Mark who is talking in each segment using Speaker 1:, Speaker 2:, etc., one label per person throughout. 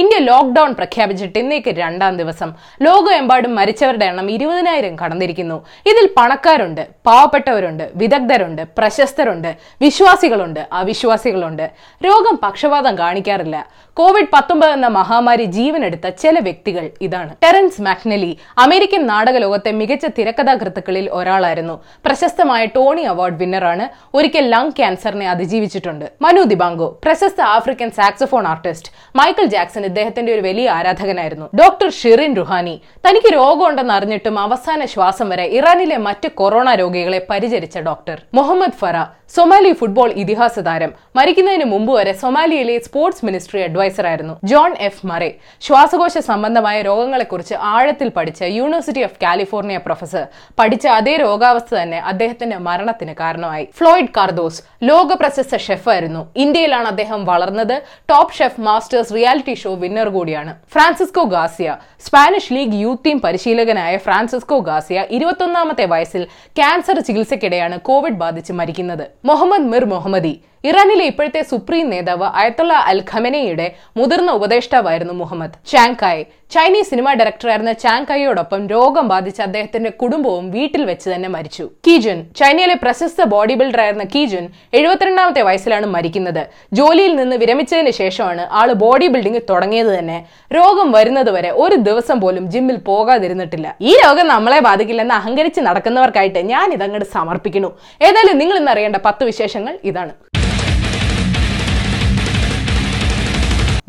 Speaker 1: India lockdown പ്രഖ്യാപിച്ചിട്ട് ഇന്നേക്ക് രണ്ടാം ദിവസം. ലോകമെമ്പാടും മരിച്ചവരുടെ എണ്ണം ഇരുപതിനായിരം കടന്നിരിക്കുന്നു. ഇതിൽ പണക്കാരുണ്ട് പാവപ്പെട്ടവരുണ്ട് വിദഗ്ധരുണ്ട് പ്രശസ്തരുണ്ട് വിശ്വാസികളുണ്ട് അവിശ്വാസികളുണ്ട്. രോഗം പക്ഷപാതം കാണിക്കാറില്ല. കോവിഡ് പത്തൊമ്പത് എന്ന മഹാമാരി ജീവനെടുത്ത ചില വ്യക്തികൾ ഇതാണ്. ടെറൻസ് മാക്നലി അമേരിക്കൻ നാടക ലോകത്തെ മികച്ച തിരക്കഥാകൃത്തുക്കളിൽ ഒരാളായിരുന്നു. പ്രശസ്തമായ ടോണി അവാർഡ് വിന്നറാണ് ഒരിക്കൽ ലങ് ക്യാൻസറിനെ അതിജീവിച്ചിട്ടുണ്ട്. മനു ദിബാങ്കോ പ്രശസ്ത African saxophone artist Michael Jackson ഇദ്ദേഹത്തിന്റെ ഒരു വലിയ ആരാധകനായിരുന്നു. Doctor Shirin Ruhani. തനിക്ക് രോഗമുണ്ടെന്ന് അറിഞ്ഞിട്ടും അവസാന ശ്വാസം വരെ ഇറാനിലെ മറ്റ് കൊറോണ രോഗികളെ പരിചരിച്ച doctor. Mohamed Farah Somali football ഇതിഹാസ താരം. മരിക്കുന്നതിന് മുമ്പ് വരെ സൊമാലിയയിലെ സ്പോർട്സ് മിനിസ്ട്രി അഡ്വൈസർ ആയിരുന്നു. John F. മറെ ശ്വാസകോശ സംബന്ധമായ രോഗങ്ങളെക്കുറിച്ച് ആഴത്തിൽ പഠിച്ച യൂണിവേഴ്സിറ്റി ഓഫ് കാലിഫോർണിയ പ്രൊഫസർ. പഠിച്ച അതേ രോഗാവസ്ഥ തന്നെ അദ്ദേഹത്തിന്റെ മരണത്തിന് കാരണമായി. ഫ്ലോയിഡ് കാർദോസ് ലോക പ്രശസ്ത ഷെഫായിരുന്നു ഇന്ത്യയിലാണ് അദ്ദേഹം വളർന്നത്. Top chef masters reality show winner കൂടിയാണ്. Francisco Garcia Spanish league youth team പരിശീലകനായ ഫ്രാൻസിസ്കോ ഗാസിയ ഇരുപത്തൊന്നാമത്തെ വയസ്സിൽ ക്യാൻസർ ചികിത്സയ്ക്കിടെയാണ് കോവിഡ് ബാധിച്ച് മരിക്കുന്നത്. മുഹമ്മദ് മിർ മുഹമ്മദി ഇറാനിലെ ഇപ്പോഴത്തെ സുപ്രീം നേതാവ് അയത്തുള്ള അൽ ഖമനയുടെ മുതിർന്ന ഉപദേഷ്ടാവായിരുന്നു Mohammad. Chang Kai Chinese cinema ഡയറക്ടറായിരുന്ന ചാങ്കായിയോടൊപ്പം രോഗം ബാധിച്ച അദ്ദേഹത്തിന്റെ കുടുംബവും വീട്ടിൽ വെച്ച് തന്നെ മരിച്ചു. കീജുൻ ചൈനയിലെ പ്രശസ്ത ബോഡി ബിൽഡറായിരുന്ന കീജുൻ എഴുപത്തിരണ്ടാമത്തെ വയസ്സിലാണ് മരിക്കുന്നത്. ജോലിയിൽ നിന്ന് വിരമിച്ചതിന് ശേഷമാണ് ആൾ ബോഡി ബിൽഡിംഗ് തുടങ്ങിയത് തന്നെ. രോഗം വരുന്നതുവരെ ഒരു ദിവസം പോലും ജിമ്മിൽ പോകാതിരുന്നിട്ടില്ല. ഈ രോഗം നമ്മളെ ബാധിക്കില്ലെന്ന് അഹങ്കരിച്ച് നടക്കുന്നവർക്കായിട്ട് ഞാൻ ഇതങ്ങോട്ട് സമർപ്പിക്കുന്നു. ഏതായാലും നിങ്ങൾ ഇന്ന് അറിയേണ്ട പത്ത് വിശേഷങ്ങൾ ഇതാണ്.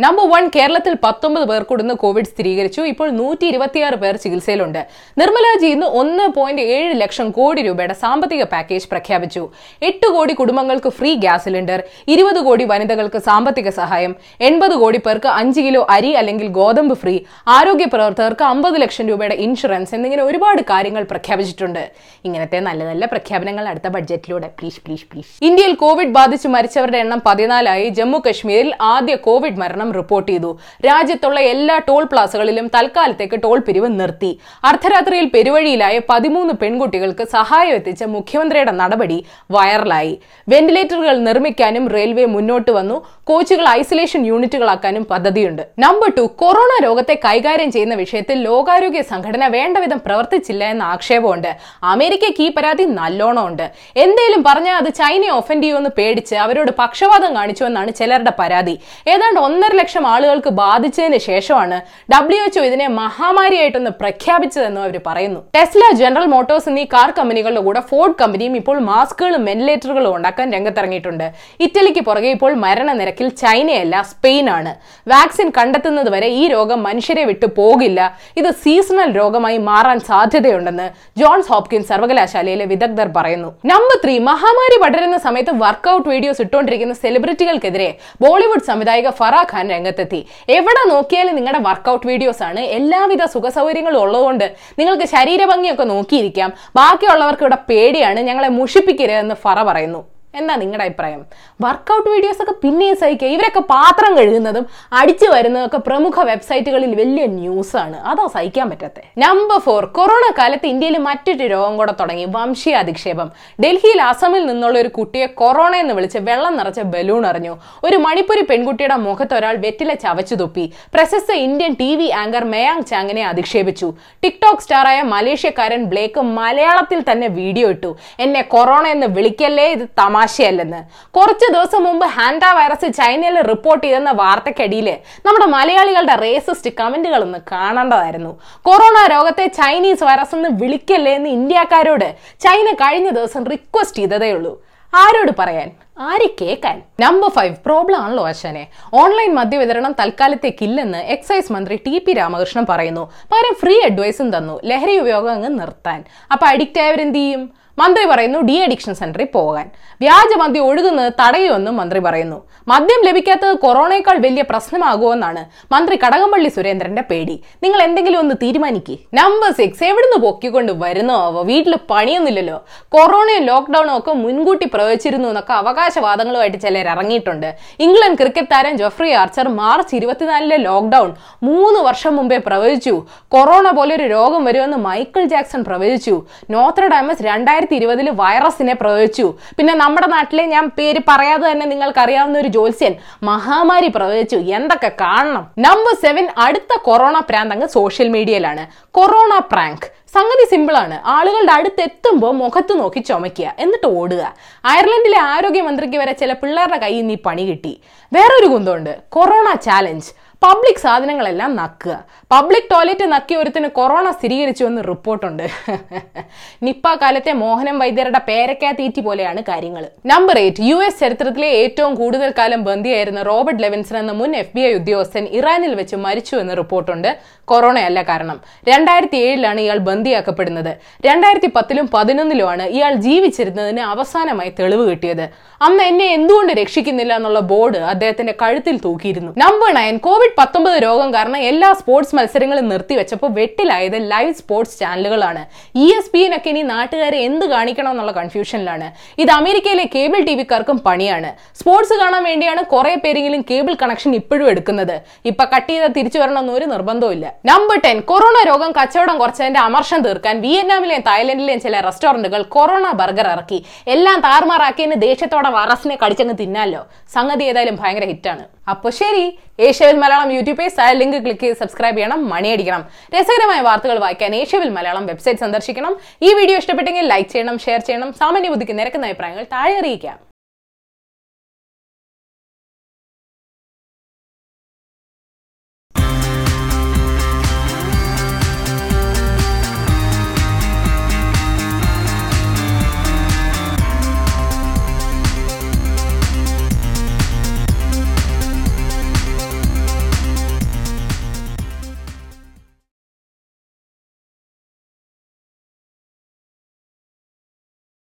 Speaker 1: നമ്പർ വൺ കേരളത്തിൽ പത്തൊമ്പത് പേർക്കുടുന്ന് കോവിഡ് സ്ഥിരീകരിച്ചു. ഇപ്പോൾ നൂറ്റി ഇരുപത്തിയാറ് പേർ ചികിത്സയിലുണ്ട്. നിർമ്മലാജി ഇന്ന് ഒന്ന് പോയിന്റ് ഏഴ് ലക്ഷം കോടി രൂപയുടെ സാമ്പത്തിക പാക്കേജ് പ്രഖ്യാപിച്ചു. എട്ട് കോടി കുടുംബങ്ങൾക്ക് ഫ്രീ ഗ്യാസ് സിലിണ്ടർ ഇരുപത് കോടി വനിതകൾക്ക് സാമ്പത്തിക സഹായം എൺപത് കോടി പേർക്ക് അഞ്ച് കിലോ അരി അല്ലെങ്കിൽ ഗോതമ്പ് ഫ്രീ ആരോഗ്യ പ്രവർത്തകർക്ക് അമ്പത് ലക്ഷം രൂപയുടെ ഇൻഷുറൻസ് എന്നിങ്ങനെ ഒരുപാട് കാര്യങ്ങൾ പ്രഖ്യാപിച്ചിട്ടുണ്ട്. ഇങ്ങനത്തെ നല്ല നല്ല പ്രഖ്യാപനങ്ങൾ അടുത്ത ബഡ്ജറ്റിലൂടെ പ്ലീസ് പ്ലീസ് പ്ലീസ് ഇന്ത്യയിൽ കോവിഡ് ബാധിച്ച് മരിച്ചവരുടെ എണ്ണം പതിനാലായി. ജമ്മു കശ്മീരിൽ ആദ്യ കോവിഡ് മരണം റിപ്പോർട്ട് ചെയ്തു. രാജ്യത്തുള്ള എല്ലാ ടോൾ പ്ലാസകളിലും തൽക്കാലത്തേക്ക് ടോൾ പിരിവ് നിർത്തി. അർദ്ധരാത്രിയിൽ പെരുവഴിയിലായ പതിമൂന്ന് പെൺകുട്ടികൾക്ക് സഹായം എത്തിച്ച മുഖ്യമന്ത്രിയുടെ നടപടി വൈറലായി. വെന്റിലേറ്ററുകൾ നിർമ്മിക്കാനും റെയിൽവേ മുന്നോട്ട് വന്നു. കോച്ചുകൾ ഐസൊലേഷൻ യൂണിറ്റുകളാക്കാനും പദ്ധതിയുണ്ട്. നമ്പർ ടു കൊറോണ രോഗത്തെ കൈകാര്യം ചെയ്യുന്ന വിഷയത്തിൽ ലോകാരോഗ്യ സംഘടന വേണ്ടവിധം പ്രവർത്തിച്ചില്ല എന്ന ആക്ഷേപമുണ്ട്. അമേരിക്കയ്ക്ക് ഈ പരാതി നല്ലോണം ഉണ്ട് എന്തേലും പറഞ്ഞാൽ അത് ചൈനയെ ഒഫൻഡ് ചെയ്യുമെന്ന് പേടിച്ച് അവരോട് പക്ഷപാതം കാണിച്ചു എന്നാണ് ചിലരുടെ പരാതി. ഏതാണ്ട് ഒന്നര ലക്ഷം ആളുകൾക്ക് ബാധിച്ചതിന് ശേഷമാണ് ഡബ്ല്യു എച്ച്ഒ ഇതിനെ മഹാമാരിയായിട്ടൊന്ന് പ്രഖ്യാപിച്ചതെന്നും അവർ പറയുന്നു. ടെസ്ല ജനറൽ മോട്ടോഴ്സ് എന്നീ കാർ കമ്പനികളുടെ കൂടെ ഫോർഡ് കമ്പനിയും ഇപ്പോൾ മാസ്കുകളും വെന്റിലേറ്ററുകളും ഉണ്ടാക്കാൻ രംഗത്തിറങ്ങിയിട്ടുണ്ട്. ഇറ്റലിക്ക് പുറകെ ഇപ്പോൾ മരണനിരക്കിൽ ചൈനയല്ല സ്പെയിൻ ആണ് വാക്സിൻ കണ്ടെത്തുന്നത് വരെ ഈ രോഗം മനുഷ്യരെ വിട്ടു പോകില്ല. ഇത് സീസണൽ രോഗമായി മാറാൻ സാധ്യതയുണ്ടെന്ന് ജോൺസ് ഹോപ്കിൻസ് സർവകലാശാലയിലെ വിദഗ്ധർ പറയുന്നു. നമ്പർ ത്രീ മഹാമാരി പടരുന്ന സമയത്ത് വർക്കൗട്ട് വീഡിയോസ് ഇട്ടുകൊണ്ടിരിക്കുന്ന സെലിബ്രിറ്റികൾക്കെതിരെ ബോളിവുഡ് സംവിധായിക ഫറ ഖാൻ രംഗത്തെത്തി. എവിടെ നോക്കിയാലും നിങ്ങളുടെ വർക്കൗട്ട് വീഡിയോസ് ആണ്. എല്ലാവിധ സുഖസൗകര്യങ്ങളും ഉള്ളതുകൊണ്ട് നിങ്ങൾക്ക് ശരീരഭംഗിയൊക്കെ നോക്കിയിരിക്കാം. ബാക്കിയുള്ളവർക്ക് ഇവിടെ പേടിയാണ്. ഞങ്ങളെ മുഷിപ്പിക്കരുതെന്ന് ഫറ പറയുന്നു. എന്താ നിങ്ങളുടെ അഭിപ്രായം? വർക്കൗട്ട് വീഡിയോസ് ഒക്കെ പിന്നെയും സഹിക്കുക. ഇവരൊക്കെ പാത്രം കഴുകുന്നതും അടിച്ചു വരുന്നതൊക്കെ പ്രമുഖ വെബ്സൈറ്റുകളിൽ വലിയ ന്യൂസാണ് അതോ സഹിക്കാൻ പറ്റത്തെ? നമ്പർ ഫോർ കൊറോണ കാലത്ത് ഇന്ത്യയിൽ മറ്റൊരു രോഗം കൂടെ തുടങ്ങി. വംശീയ അധിക്ഷേപം. ഡൽഹിയിൽ അസമിൽ നിന്നുള്ള ഒരു കുട്ടിയെ കൊറോണ എന്ന് വിളിച്ച് വെള്ളം നിറച്ച ബലൂൺ എറിഞ്ഞു. ഒരു മണിപ്പൂരി പെൺകുട്ടിയുടെ മുഖത്ത് ഒരാൾ വെറ്റില ചവച്ചു തുപ്പി. പ്രശസ്ത Indian T V anchor Mayang ചാങ്ങിനെ അധിക്ഷേപിച്ചു. ടിക്ടോക്ക് സ്റ്റാറായ മലേഷ്യക്കാരൻ ബ്ലേക്ക് മലയാളത്തിൽ തന്നെ വീഡിയോ ഇട്ടു. എന്നെ കൊറോണ എന്ന് വിളിക്കല്ലേ? ഇത് തമാശയല്ലെന്ന് കുറച്ച് ദിവസം മുമ്പ് ഹാൻഡ വൈറസ് ചൈനയിൽ റിപ്പോർട്ട് ചെയ്തെന്ന വാർത്തക്കടിയിൽ നമ്മുടെ മലയാളികളുടെ റേസിസ്റ്റ് കമന്റുകൾ ഒന്ന് കാണേണ്ടതായിരുന്നു. കൊറോണ രോഗത്തെ ചൈനീസ് വൈറസ് എന്ന് വിളിക്കല്ലേ എന്ന് ഇന്ത്യക്കാരോട് ചൈന കഴിഞ്ഞ ദിവസം റിക്വസ്റ്റ് ചെയ്തതേ ഉള്ളൂ. ആരോട് പറയാൻ? ആര് കേൾക്കാൻ നമ്പർ ഫൈവ് പ്രോബ്ലം ആണല്ലോ അശ്വനെ. ഓൺലൈൻ മദ്യവിതരണം തൽക്കാലത്തേക്കില്ലെന്ന് എക്സൈസ് മന്ത്രി ടി പി രാമകൃഷ്ണൻ പറയുന്നു. പകരം ഫ്രീ അഡ്വൈസും തന്നു. ലഹരി ഉപയോഗം അങ്ങ് നിർത്താൻ. അപ്പൊ അഡിക്റ്റ് ആയവരെന്ത് ചെയ്യും? മന്ത്രി പറയുന്നു ഡി അഡിക്ഷൻ സെന്ററിൽ പോകാൻ. വ്യാജ മദ്യം ഒഴുകുന്നത് തടയുമെന്നും മന്ത്രി പറയുന്നു. മദ്യം ലഭിക്കാത്തത് കൊറോണയേക്കാൾ വലിയ പ്രശ്നമാകുമെന്നാണ് മന്ത്രി കടകംപള്ളി സുരേന്ദ്രന്റെ പേടി. നിങ്ങൾ എന്തെങ്കിലും ഒന്ന് തീരുമാനിക്കേ. നമ്പർ സിക്സ് എവിടുന്ന് പൊക്കിക്കൊണ്ട് വരുന്നോ? അവ വീട്ടിൽ പണിയൊന്നുമില്ലല്ലോ. കൊറോണയും ലോക്ക്ഡൌണും ഒക്കെ മുൻകൂട്ടി പ്രവചിച്ചിരുന്നു എന്നൊക്കെ അവകാശവാദങ്ങളുമായിട്ട് ചിലർ ഇറങ്ങിയിട്ടുണ്ട്. ഇംഗ്ലണ്ട് ക്രിക്കറ്റ് താരം ജോഫ്രി ആർച്ചർ മാർച്ച് ഇരുപത്തിനാലിലെ ലോക്ക്ഡൌൺ മൂന്ന് വർഷം മുമ്പേ പ്രവചിച്ചു. കൊറോണ പോലെ ഒരു രോഗം വരുമെന്ന് മൈക്കിൾ ജാക്സൺ പ്രവചിച്ചു. നോത്ര ഡാമസ് രണ്ടായിരത്തി രണ്ടായിരത്തി ഇരുപതിൽ വൈറസിനെ പ്രവചിച്ചു പിന്നെ നമ്മുടെ നാട്ടിലെ ഞാൻ പേര് പറയാതെ തന്നെ നിങ്ങൾക്ക് അറിയാവുന്ന ഒരു ജോത്സ്യൻ മഹാമാരി പ്രവചിച്ചു എന്തൊക്കെ കാണണം? നമ്പർ സെവൻ അടുത്ത കൊറോണ പ്രാന്ത് അങ്ങ് സോഷ്യൽ മീഡിയയിലാണ് കൊറോണ പ്രാങ്ക്. സംഗതി സിമ്പിൾ ആണ്. ആളുകളുടെ അടുത്ത് എത്തുമ്പോൾ മുഖത്ത് നോക്കി ചുമയ്ക്കുക. എന്നിട്ട് ഓടുക. അയർലൻഡിലെ ആരോഗ്യമന്ത്രിക്ക് വരെ ചില പിള്ളേരുടെ കയ്യിൽ നിന്ന് ഈ പണി കിട്ടി. വേറൊരു കുന്തമുണ്ട്. കൊറോണ ചാലഞ്ച് പബ്ലിക് സാധനങ്ങളെല്ലാം നക്കുക. പബ്ലിക് ടോയ്ലറ്റ് നക്കിയ ഒരുത്തിന് കൊറോണ സ്ഥിരീകരിച്ചു എന്ന് റിപ്പോർട്ടുണ്ട്. നിപ്പ കാലത്തെ മോഹനം വൈദ്യരുടെ പേരക്കാ തീറ്റി പോലെയാണ് കാര്യങ്ങൾ നമ്പർ എയ്റ്റ് യു എസ് ചരിത്രത്തിലെ ഏറ്റവും കൂടുതൽ കാലം ബന്ദിയായിരുന്ന റോബർട്ട് ലെവൻസൺ എന്ന മുൻ എഫ് ബി ഐ ഉദ്യോഗസ്ഥൻ ഇറാനിൽ വെച്ച് മരിച്ചു എന്ന് റിപ്പോർട്ടുണ്ട്. കൊറോണയല്ല കാരണം. രണ്ടായിരത്തി ഏഴിലാണ് ഇയാൾ ബന്ദിയാക്കപ്പെടുന്നത്. രണ്ടായിരത്തി പത്തിലും പതിനൊന്നിലുമാണ് ഇയാൾ ജീവിച്ചിരുന്നതിന് അവസാനമായി തെളിവ് കിട്ടിയത്. അന്ന് എന്നെ എന്തുകൊണ്ട് രക്ഷിക്കുന്നില്ല എന്നുള്ള ബോർഡ് അദ്ദേഹത്തിന്റെ കഴുത്തിൽ തൂക്കിയിരുന്നു. നമ്പർ നയൻ കോവിഡ് പത്തൊമ്പത് രോഗം കാരണം എല്ലാ സ്പോർട്സ് മത്സരങ്ങളും നിർത്തിവെച്ചപ്പോൾ വെട്ടിലായത് ലൈവ് സ്പോർട്സ് ചാനലുകളാണ്. ഇ എസ് പി എന്നൊക്കെ ഇനി നാട്ടുകാരെ എന്ത് കാണിക്കണം എന്നുള്ള കൺഫ്യൂഷനിലാണ്. ഇത് അമേരിക്കയിലെ കേബിൾ ടി വിക്കാർക്കും പണിയാണ്. സ്പോർട്സ് കാണാൻ വേണ്ടിയാണ് കുറെ പേരെങ്കിലും കേബിൾ കണക്ഷൻ ഇപ്പോഴും എടുക്കുന്നത്. ഇപ്പൊ കട്ട് ചെയ്താൽ തിരിച്ചു വരണമെന്ന് ഒരു നിർബന്ധവും ഇല്ല നമ്പർ ടെൻ കൊറോണ രോഗം കച്ചവടം കുറച്ചതിന്റെ അമർഷം തീർക്കാൻ വിയറ്റ്നാമിലെയും തായ്ലൻഡിലെയും ചില റെസ്റ്റോറന്റുകൾ കൊറോണ ബർഗർ ഇറക്കി. എല്ലാം താറുമാറാക്കിയതിന് ദേഷ്യത്തോടെ വറസിനെ കടിച്ചങ്ങ് തിന്നാലോ. സംഗതി ഏതായാലും ഭയങ്കര ഹിറ്റാണ്. അപ്പോൾ ശരി ഏഷ്യവിൽ മലയാളം യൂട്യൂബ് പേജ് ആ ലിങ്ക് ക്ലിക്ക് ചെയ്ത് സബ്സ്ക്രൈബ് ചെയ്യണം മണിയടിക്കണം. രസകരമായ വാർത്തകൾ വായിക്കാൻ ഏഷ്യവിൽ മലയാളം വെബ്സൈറ്റ് സന്ദർശിക്കണം. ഈ വീഡിയോ ഇഷ്ടപ്പെട്ടെങ്കിൽ ലൈക്ക് ചെയ്യണം ഷെയർ ചെയ്യണം സാമാന്യ ബുദ്ധിക്ക് നിരക്കുന്ന അഭിപ്രായങ്ങൾ താഴെ അറിയിക്കാം.